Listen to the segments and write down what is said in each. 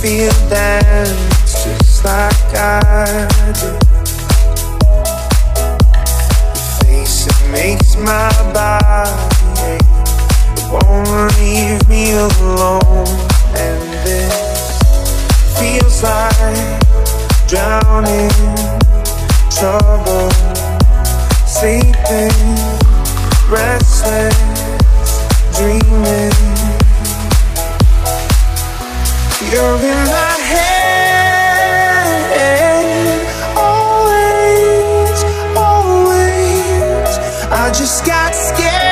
feel dance just like I do. The face it makes my body ache it won't leave me alone, and this feels like drowning, trouble, sleeping, restless, dreaming. You're in my head. Always, always. I just got scared.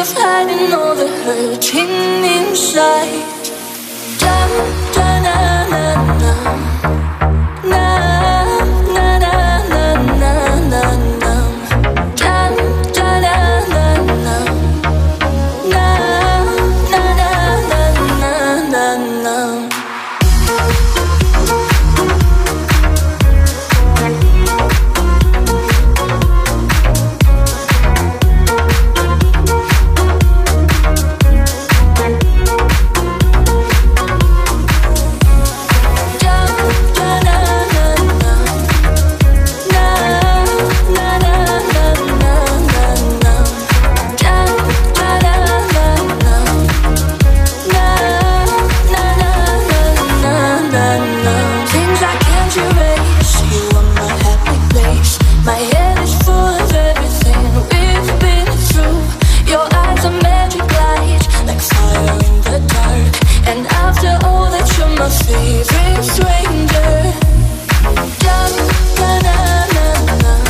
of hiding all the hurt favorite stranger. Da, da, na, na, na.